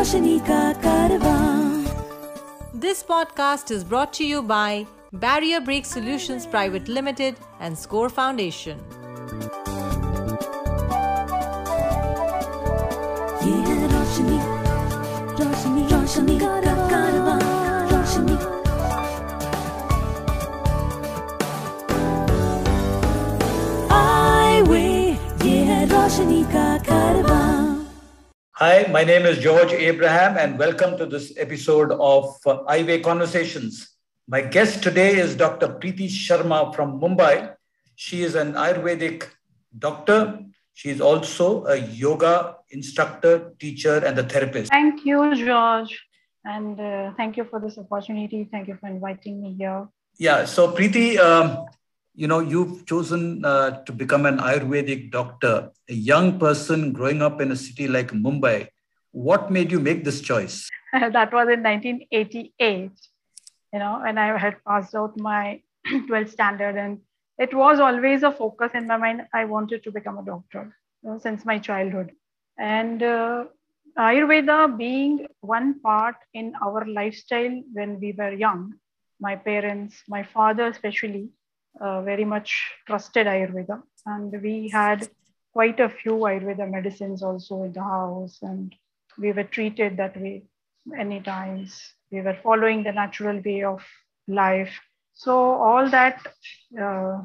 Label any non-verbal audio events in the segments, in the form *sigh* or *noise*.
रोशनी का कारवां This podcast is brought to you by Barrier Break Solutions Private Limited and Score Foundation. ये है रोशनी रोशनी रोशनी का कारवां रोशनी आई वे ये है रोशनी का कारवां Hi, my name is George Abraham, and welcome to this episode of uh, Eyeway Conversations. My guest today is Dr. Preeti Sharma from Mumbai. She is an Ayurvedic doctor. She is also a yoga instructor, teacher, and a therapist. Thank you, George. And uh, thank you for this opportunity. Thank you for inviting me here. Yeah, so Preeti, um, you know, you've chosen uh, to become an Ayurvedic doctor, a young person growing up in a city like Mumbai. What made you make this choice? *laughs* that was in 1988, you know, when I had passed out my *clears throat* 12th standard. And it was always a focus in my mind. I wanted to become a doctor you know, since my childhood. And uh, Ayurveda being one part in our lifestyle when we were young, my parents, my father especially, uh, very much trusted Ayurveda. And we had quite a few Ayurveda medicines also in the house. And we were treated that way many times. We were following the natural way of life. So all that uh,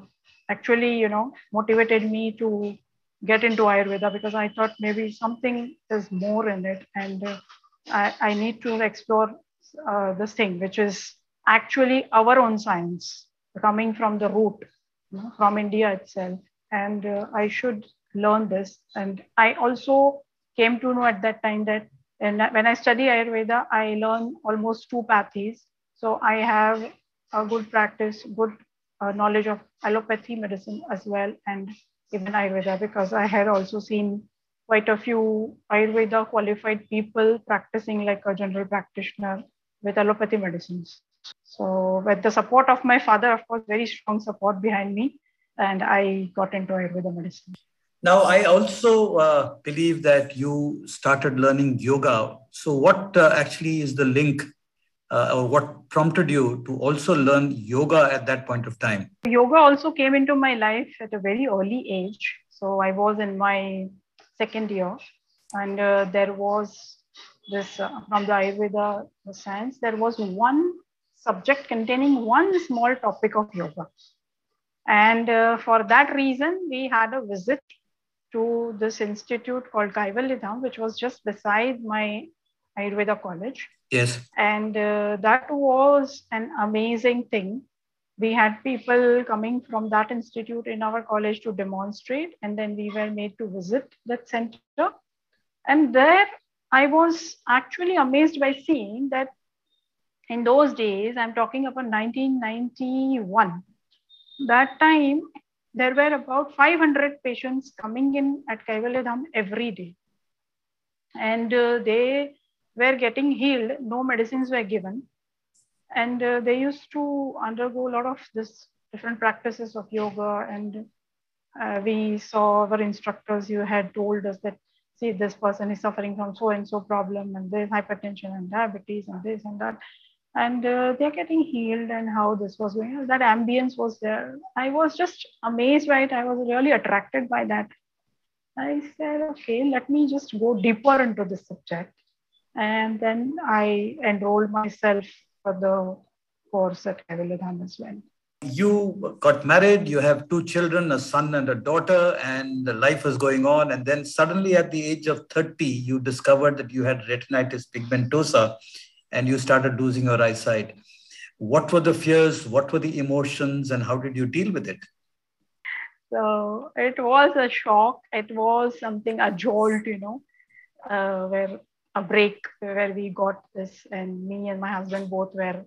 actually, you know, motivated me to get into Ayurveda because I thought maybe something is more in it. And uh, I, I need to explore uh, this thing, which is actually our own science coming from the root, from India itself. And uh, I should learn this. And I also came to know at that time that and when I study Ayurveda, I learn almost two pathies. So I have a good practice, good uh, knowledge of allopathy medicine as well, and even Ayurveda, because I had also seen quite a few Ayurveda qualified people practicing like a general practitioner with allopathy medicines. So, with the support of my father, of course, very strong support behind me, and I got into Ayurveda medicine. Now, I also uh, believe that you started learning yoga. So, what uh, actually is the link uh, or what prompted you to also learn yoga at that point of time? Yoga also came into my life at a very early age. So, I was in my second year, and uh, there was this uh, from the Ayurveda science, there was one subject containing one small topic of yoga. And uh, for that reason, we had a visit to this institute called Kaivalyadham, which was just beside my Ayurveda college. Yes. And uh, that was an amazing thing. We had people coming from that institute in our college to demonstrate, and then we were made to visit that center. And there I was actually amazed by seeing that in those days, I'm talking about 1991, that time there were about 500 patients coming in at Kaivalyadham every day. And uh, they were getting healed, no medicines were given. And uh, they used to undergo a lot of this different practices of yoga. And uh, we saw our instructors, you had told us that, see, this person is suffering from so and so problem, and there's hypertension and diabetes and this and that and uh, they're getting healed and how this was going on. That ambience was there. I was just amazed it. I was really attracted by that. I said, okay, let me just go deeper into this subject. And then I enrolled myself for the course at Kaivalyadham as well. You got married, you have two children, a son and a daughter, and the life is going on. And then suddenly, at the age of 30, you discovered that you had retinitis pigmentosa and you started losing your eyesight. What were the fears? What were the emotions? And how did you deal with it? So it was a shock. It was something, a jolt, you know, uh, where a break where we got this, and me and my husband both were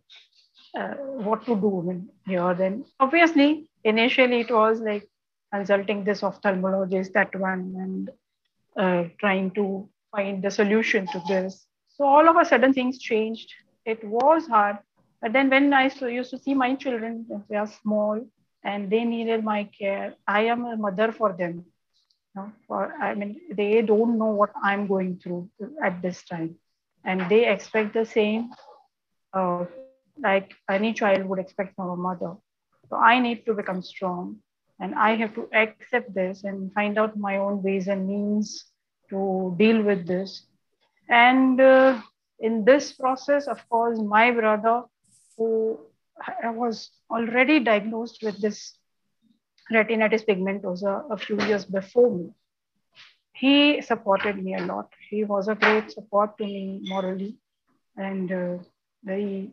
uh, what to do here. Then obviously, initially it was like consulting this ophthalmologist, that one, and uh, trying to find the solution to this. So all of a sudden things changed. It was hard. But then when I used to see my children, they are small and they needed my care, I am a mother for them. You know, for, I mean, they don't know what I'm going through at this time. and they expect the same, uh, like any child would expect from a mother. So I need to become strong and I have to accept this and find out my own ways and means to deal with this. And uh, in this process, of course, my brother, who was already diagnosed with this retinitis pigmentosa a few years before me, he supported me a lot. He was a great support to me morally and uh, very,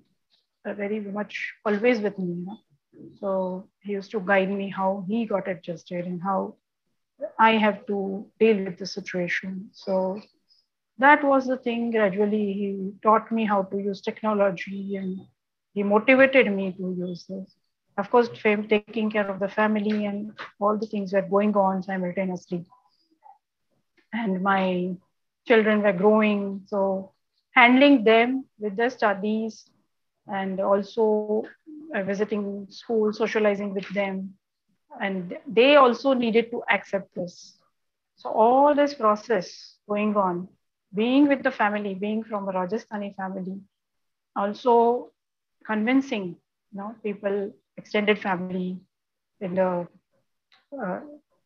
uh, very much always with me. You know? So he used to guide me how he got adjusted and how I have to deal with the situation. So that was the thing. Gradually, he taught me how to use technology and he motivated me to use this. Of course, taking care of the family and all the things were going on simultaneously and my children were growing. So handling them with their studies and also uh, visiting school, socializing with them. And they also needed to accept this. So all this process going on, being with the family, being from a Rajasthani family, also convincing you know, people, extended family in the uh,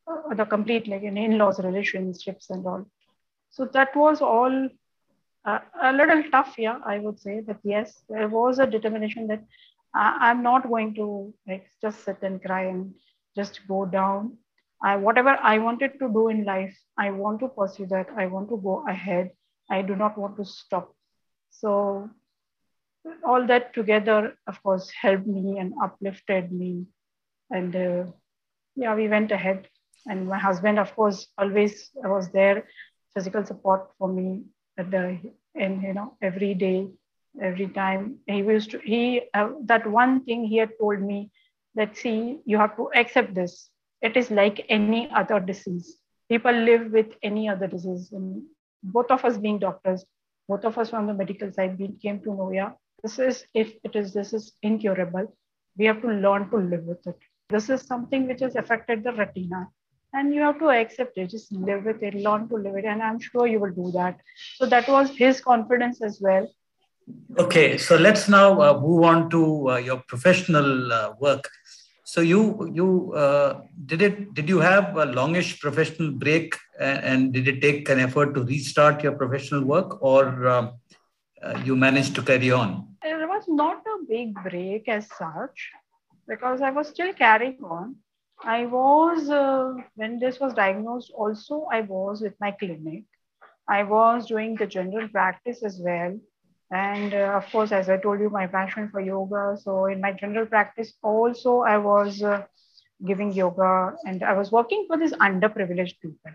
uh, the complete like in in-laws relationships and all. So that was all uh, a little tough yeah i would say. But yes there was a determination that I, am not going to like just sit and cry and just go down. I, whatever i wanted to do in life i want to pursue that. I want to go ahead i do not want to stop. So all that together of course helped me and uplifted me. And uh, yeah we went ahead. And my husband of course always was there physical support for me at the and you know every day every time. He used to he uh, that one thing he had told me that see you have to accept this. It is like any other disease. People live with any other disease and both of us being doctors both of us from the medical side we came to know yeah this is if it is this is incurable we have to learn to live with it. This is something which has affected the retina and you have to accept it just live with it learn to live it and i'm sure you will do that. So that was his confidence as well. Okay so let's now uh, move on to uh, your professional uh, work so you you uh, did it did you have a longish professional break and, and, did it take an effort to restart your professional work or um, uh, you managed to carry on it was not a big break as such because i was still carrying on I was, uh, when this was diagnosed, also I was with my clinic. I was doing the general practice as well. And uh, of course, as I told you, my passion for yoga. So in my general practice, also I was uh, giving yoga and I was working for these underprivileged people.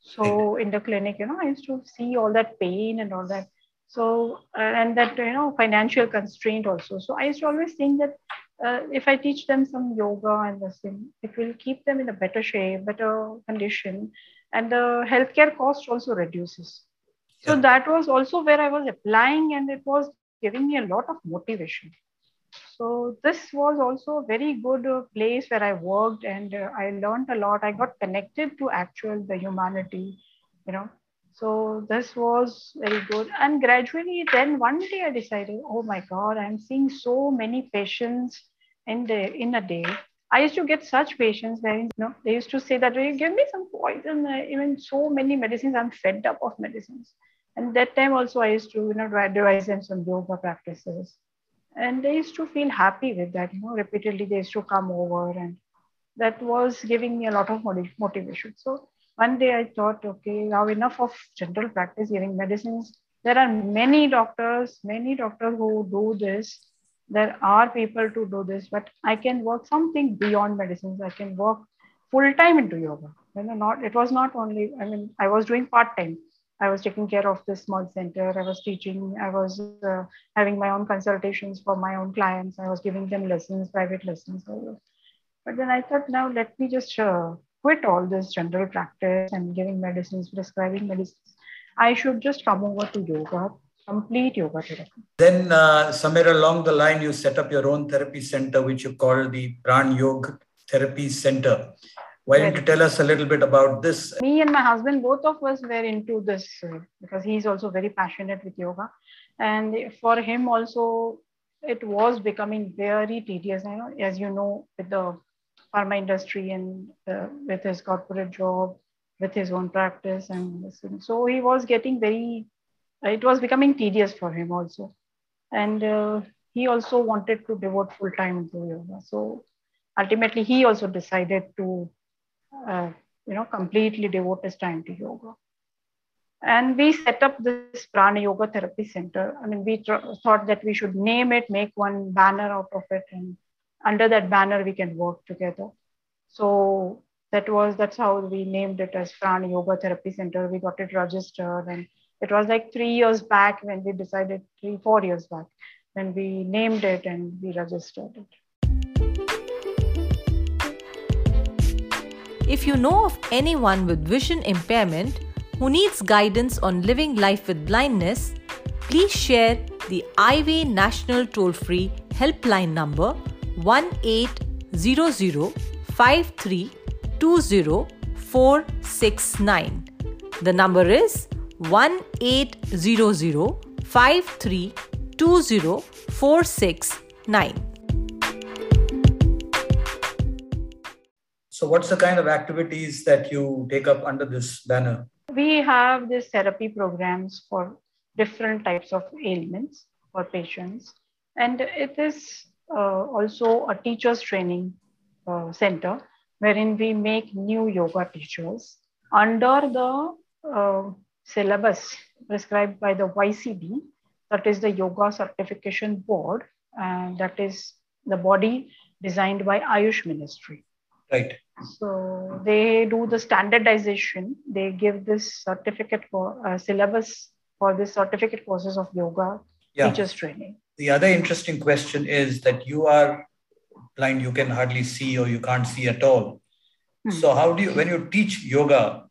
So in the clinic, you know, I used to see all that pain and all that. So, uh, and that, you know, financial constraint also. So I used to always think that uh, if I teach them some yoga and this thing, it will keep them in a better shape, better condition, and the healthcare cost also reduces. So that was also where I was applying, and it was giving me a lot of motivation. So this was also a very good uh, place where I worked, and uh, I learned a lot. I got connected to actual the humanity, you know. So this was very good. And gradually, then one day I decided, oh my God, I'm seeing so many patients in the in a day. I used to get such patients where you know they used to say that you give me some poison, even so many medicines. I'm fed up of medicines. And that time also I used to you know advise them some yoga practices, and they used to feel happy with that. You know, repeatedly they used to come over, and that was giving me a lot of motivation. So one day I thought, okay, now enough of general practice giving medicines. There are many doctors, many doctors who do this. There are people to do this, but I can work something beyond medicines. I can work full time into yoga. You know, not it was not only. I mean, I was doing part time. I was taking care of this small center. I was teaching. I was uh, having my own consultations for my own clients. I was giving them lessons, private lessons. But then I thought, now let me just uh, quit all this general practice and giving medicines, prescribing medicines. I should just come over to yoga, complete yoga therapy. Then, uh, somewhere along the line, you set up your own therapy center, which you call the Pran Yoga Therapy Center. Why don't you tell us a little bit about this? Me and my husband, both of us were into this uh, because he's also very passionate with yoga. And for him also, it was becoming very tedious. You know, as you know, with the pharma industry and uh, with his corporate job, with his own practice. And so he was getting very, it was becoming tedious for him also. And uh, he also wanted to devote full time to yoga. So ultimately, he also decided to uh, you know, completely devote his time to yoga. And we set up this Prana Yoga Therapy Center. I mean, we thought that we should name it, make one banner out of it, and under that banner we can work together. So that was that's how we named it as Prana Yoga Therapy Center. We got it registered, and it was like three years back when we decided, three four years back when we named it and we registered it. If you know of anyone with vision impairment who needs guidance on living life with blindness, please share the Eyeway National Toll Free Helpline number 1 469 The number is 1 469 So, what's the kind of activities that you take up under this banner? We have these therapy programs for different types of ailments for patients, and it is uh, also a teachers training uh, center wherein we make new yoga teachers under the uh, syllabus prescribed by the YCB, that is the Yoga Certification Board, and that is the body designed by Ayush Ministry. Right. So they do the standardization. They give this certificate for uh, syllabus for this certificate courses of yoga yeah. teachers training. The other interesting question is that you are blind, you can hardly see or you can't see at all. Hmm. So how do you, when you teach yoga,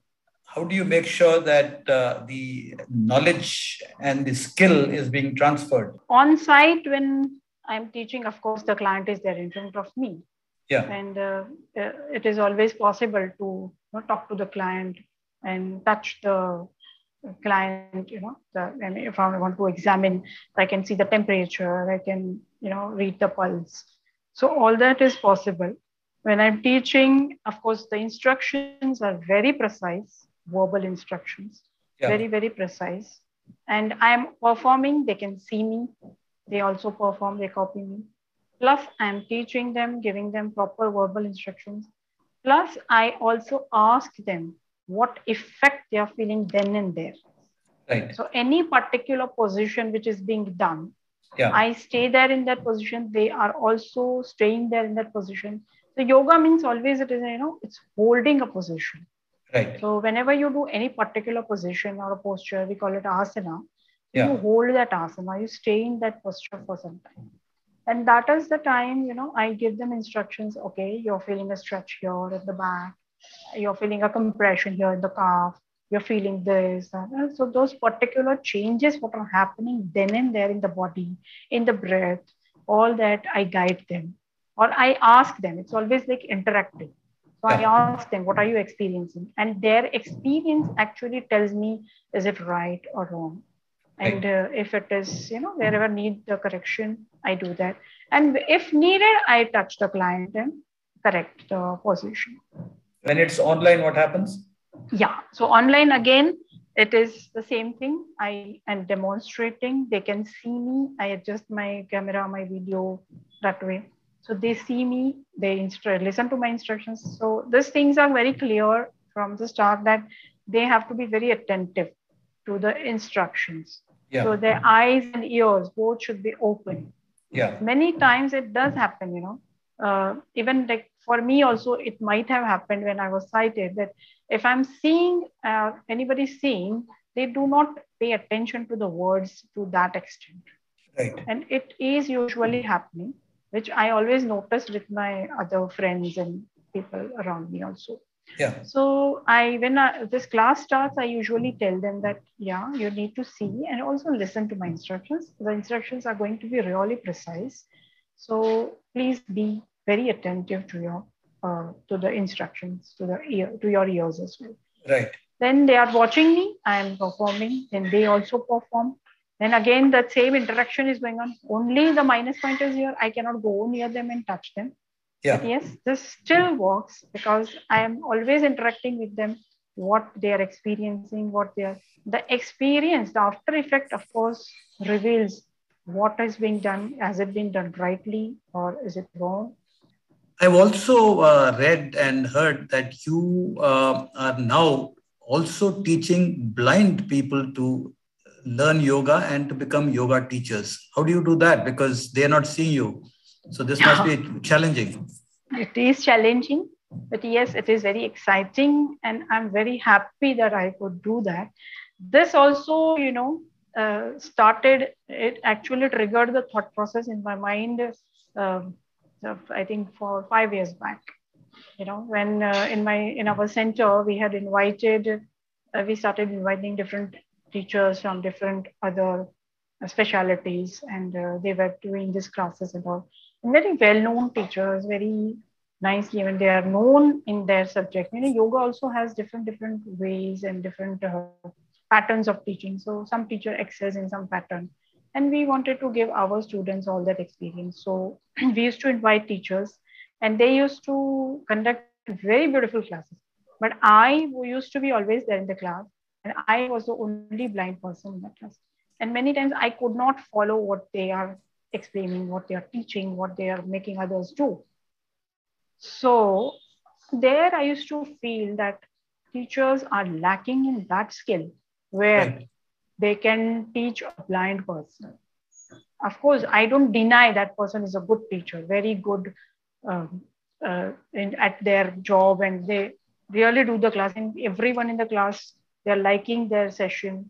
how do you make sure that uh, the knowledge and the skill is being transferred? On site, when I'm teaching, of course, the client is there in front of me yeah. And uh, uh, it is always possible to you know, talk to the client and touch the client you know the, and if i want to examine i can see the temperature i can you know read the pulse. So all that is possible. When i'm teaching of course the instructions are very precise verbal instructions. Yeah. very very precise. And i'm performing they can see me. They also perform they copy me Plus, I'm teaching them, giving them proper verbal instructions. Plus, I also ask them what effect they are feeling then and there. Right. So, any particular position which is being done, yeah. I stay there in that position. They are also staying there in that position. So, yoga means always it is, you know, it's holding a position. Right. So, whenever you do any particular position or a posture, we call it asana. Yeah. You hold that asana, you stay in that posture for some time and that is the time you know i give them instructions okay you're feeling a stretch here at the back you're feeling a compression here in the calf you're feeling this and uh, so those particular changes what are happening then and there in the body in the breath all that i guide them or i ask them. It's always like interactive so yeah. i ask them what are you experiencing? And their experience actually tells me is it right or wrong and uh, if it is you know wherever need the correction i do that. And if needed i touch the client and correct the position. When it's online what happens? Yeah. So online again it is the same thing. I am demonstrating. They can see me. I adjust my camera my video that way. So they see me. They instru- listen to my instructions. So these things are very clear from the start that they have to be very attentive to the instructions. Yeah. So their eyes and ears both should be open. Yeah. Many times it does happen, you know. Uh, even like for me also, it might have happened when I was sighted that if I'm seeing uh, anybody seeing, they do not pay attention to the words to that extent. Right. And it is usually happening, which I always noticed with my other friends and people around me also yeah. So i when I, this class starts i usually tell them that yeah you need to see and also listen to my instructions. The instructions are going to be really precise. So please be very attentive to your uh, to the instructions to the ear to your ears as well. Right. then they are watching me. I am performing. Then they also perform. Then again that same interaction is going on. Only the minus point is here. I cannot go near them and touch them Yeah. but yes this still works because i am always interacting with them what they are experiencing what they are the experience the after effect of course reveals what is being done has it been done rightly or is it wrong I've also uh, read and heard that you uh, are now also teaching blind people to learn yoga and to become yoga teachers. How do you do that? Because they are not seeing you. So this must be challenging. it is challenging but yes it is very exciting and i'm very happy that i could do that. This also you know uh, started it actually triggered the thought process in my mind um, i think for five years back you know when uh, in my in our center we had invited uh, we started inviting different teachers from different other specialities and uh, they were doing these classes and all very well known teachers very nicely when they are known in their subject. You know yoga also has different different ways and different uh, patterns of teaching. So some teacher excels in some pattern. And we wanted to give our students all that experience. So *clears throat* we used to invite teachers and they used to conduct very beautiful classes. But i used to be always there in the class and i was the only blind person in that class. And many times i could not follow what they are explaining what they are teaching what they are making others do so there I used to feel that teachers are lacking in that skill where Right. they can teach a blind person. Of course, I don't deny that person is a good teacher, very good um, uh, in, at their job, and they really do the class. And everyone in the class, they're liking their session.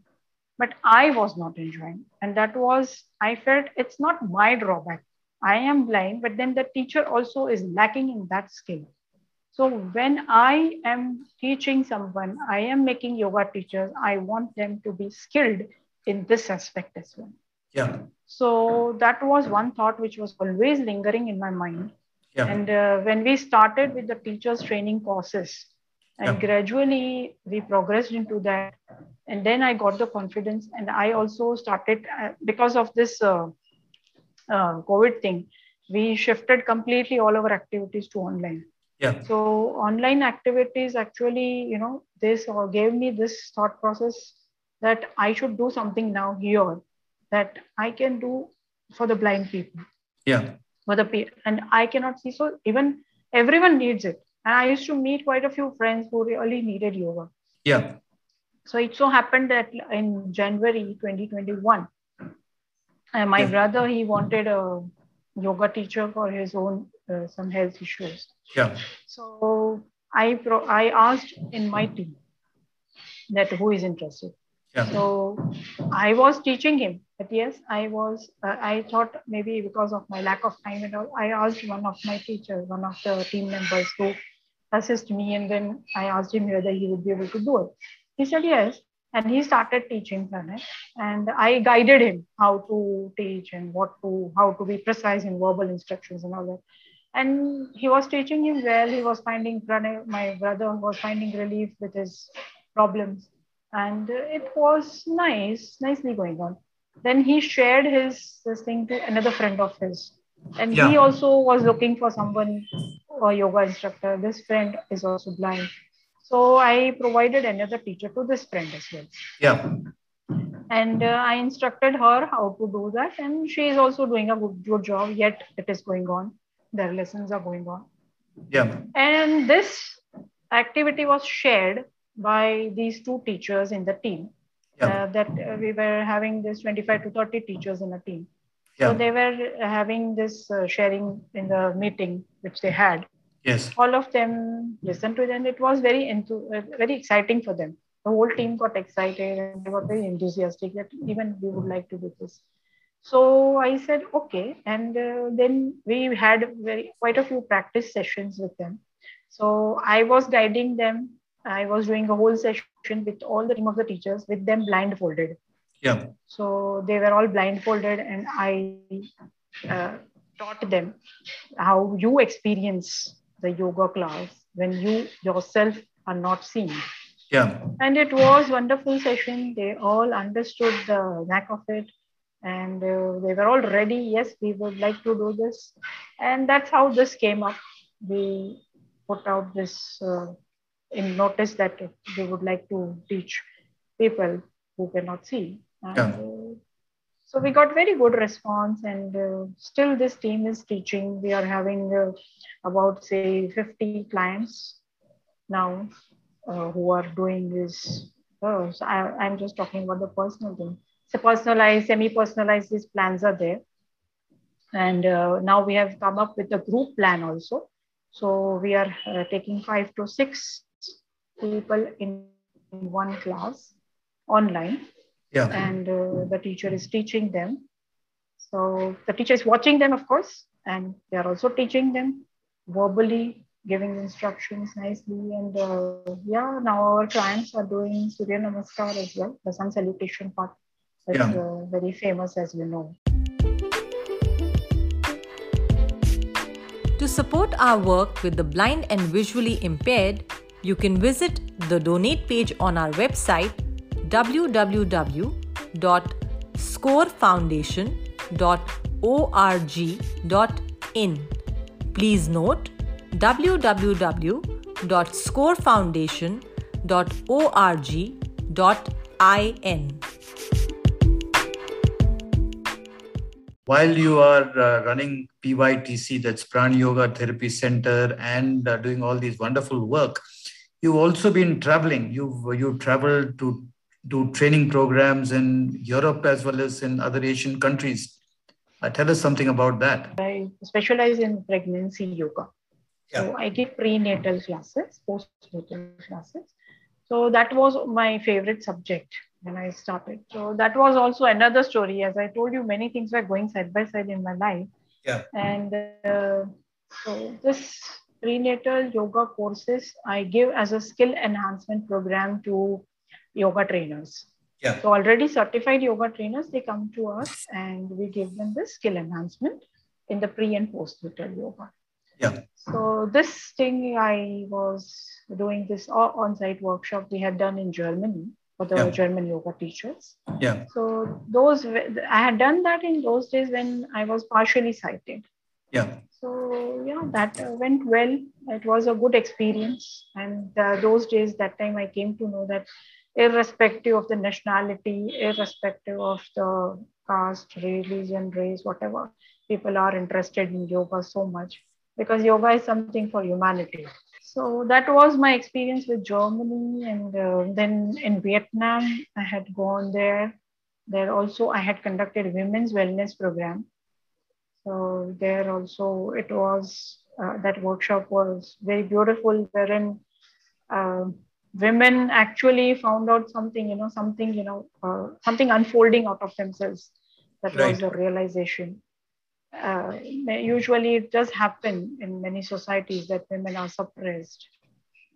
But I was not enjoying. And that was, I felt it's not my drawback. I am blind, but then the teacher also is lacking in that skill. So when I am teaching someone, I am making yoga teachers, I want them to be skilled in this aspect as well. Yeah. So that was one thought which was always lingering in my mind. Yeah. And uh, when we started with the teachers training courses, and Yeah. gradually we progressed into that, and then I got the confidence, and I also started uh, because of this uh, uh, COVID thing, we shifted completely all our activities to online. Yeah. So online activities actually, you know, this or gave me this thought process that I should do something now here that I can do for the blind people, Yeah. for the and I cannot see. So even everyone needs it. And I used to meet quite a few friends who really needed yoga. Yeah. So it so happened that in January 2021, uh, my Yeah. brother he wanted a yoga teacher for his own uh, some health issues. Yeah. So I pro- I asked in my team that who is interested. Yeah. So I was teaching him, but yes, I was. Uh, I thought maybe because of my lack of time and all, I asked one of my teachers, one of the team members, to assist me, and then I asked him whether he would be able to do it. He said yes, and he started teaching pranay, and I guided him how to teach and what to, how to be precise in verbal instructions and all that. And he was teaching him well. He was finding pranay. My brother was finding relief with his problems and it was nice nicely going on then he shared his this thing to another friend of his and he also was looking for someone a yoga instructor this friend is also blind so i provided another teacher to this friend as well Yeah. and uh, i instructed her how to do that and she is also doing a good, good job yet it is going on their lessons are going on Yeah. and this activity was shared by these two teachers in the team. Yeah. Uh, that uh, we were having this 25 to 30 teachers in a team. Yeah. So they were having this uh, sharing in the meeting which they had. Yes. All of them listened to it, and it was very enthu- uh, very exciting for them. The whole team got excited and they were very enthusiastic that even we would like to do this. So I said okay, and uh, then we had very quite a few practice sessions with them. So I was guiding them. I was doing a whole session with all the team of the teachers with them blindfolded. Yeah. So they were all blindfolded, and I uh, taught them how you experience the yoga class when you yourself are not seen. Yeah. And it was wonderful session. They all understood the knack of it, and uh, they were all ready. Yes, we would like to do this, and that's how this came up. We put out this uh, in notice that they would like to teach people who cannot see. And, Yeah. So we got very good response, and uh, still this team is teaching. We are having uh, about say 50 clients now uh, who are doing this. Oh, so I, I'm just talking about the personal thing. So personalized, semi-personalized, these plans are there. And uh, now we have come up with a group plan also. So we are uh, taking five to six people in one class online Yeah. and uh, the teacher is teaching them. So the teacher is watching them, of course, and they are also teaching them verbally, giving instructions nicely. And uh, yeah, now our clients are doing Surya Namaskar as well, the sun salutation part. That's Yeah. uh, very famous, as you know. To support our work with the blind and visually impaired, you can visit the donate page on our website www.scorefoundation.org.in. Please note www.scorefoundation.org.in. While you are uh, running PYTC, that's Pran Yoga Therapy Center, and uh, doing all these wonderful work, you've also been traveling. You've you traveled to do training programs in Europe as well as in other Asian countries. Uh, tell us something about that. I specialize in pregnancy yoga. So I give prenatal classes, postnatal classes. So that was my favorite subject when I started. So that was also another story. As I told you, many things were going side by side in my life. Yeah. And uh, so this prenatal yoga courses I give as a skill enhancement program to yoga trainers. Yeah. So already certified yoga trainers, they come to us and we give them the skill enhancement in the pre and postnatal yoga. Yeah. So this thing I was doing this on-site workshop we had done in Germany for the Yeah. German yoga teachers. Yeah. So those I had done that in those days when I was partially sighted. Yeah. So yeah, that uh, went well. It was a good experience, and uh, those days, that time, I came to know that irrespective of the nationality, irrespective of the caste, religion, race, whatever, people are interested in yoga so much because yoga is something for humanity. So that was my experience with Germany, and uh, then in Vietnam, I had gone there. There also, I had conducted women's wellness program so there also it was uh, that workshop was very beautiful, wherein uh, women actually found out something, you know, something, you know, uh, something unfolding out of themselves. That Right. was a realization. Uh, usually, it does happen in many societies that women are suppressed,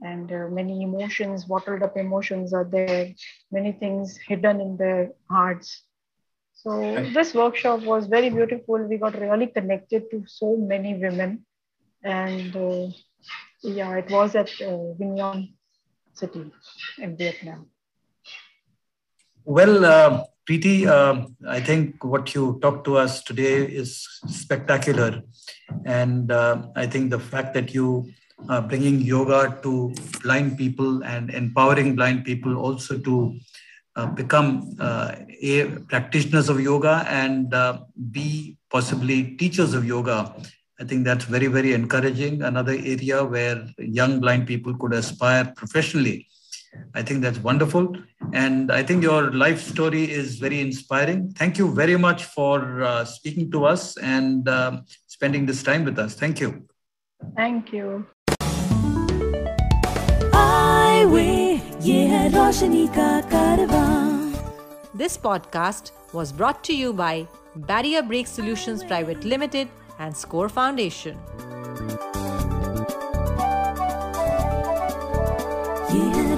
and uh, many emotions, bottled up emotions, are there. Many things hidden in their hearts. So Right. this workshop was very beautiful. We got really connected to so many women, and uh, yeah, it was at uh, Vinh Yen City in Vietnam. Well, uh, Preeti, um, I think what you talked to us today is spectacular. And uh, I think the fact that you are bringing yoga to blind people and empowering blind people also to uh, become uh, a practitioners of yoga and uh, be possibly teachers of yoga. I think that's very, very encouraging. Another area where young blind people could aspire professionally. I think that's wonderful. And I think your life story is very inspiring. Thank you very much for uh, speaking to us and uh, spending this time with us. Thank you. Thank you. This podcast was brought to you by Barrier Break Solutions Private Limited and Score Foundation. Yeah,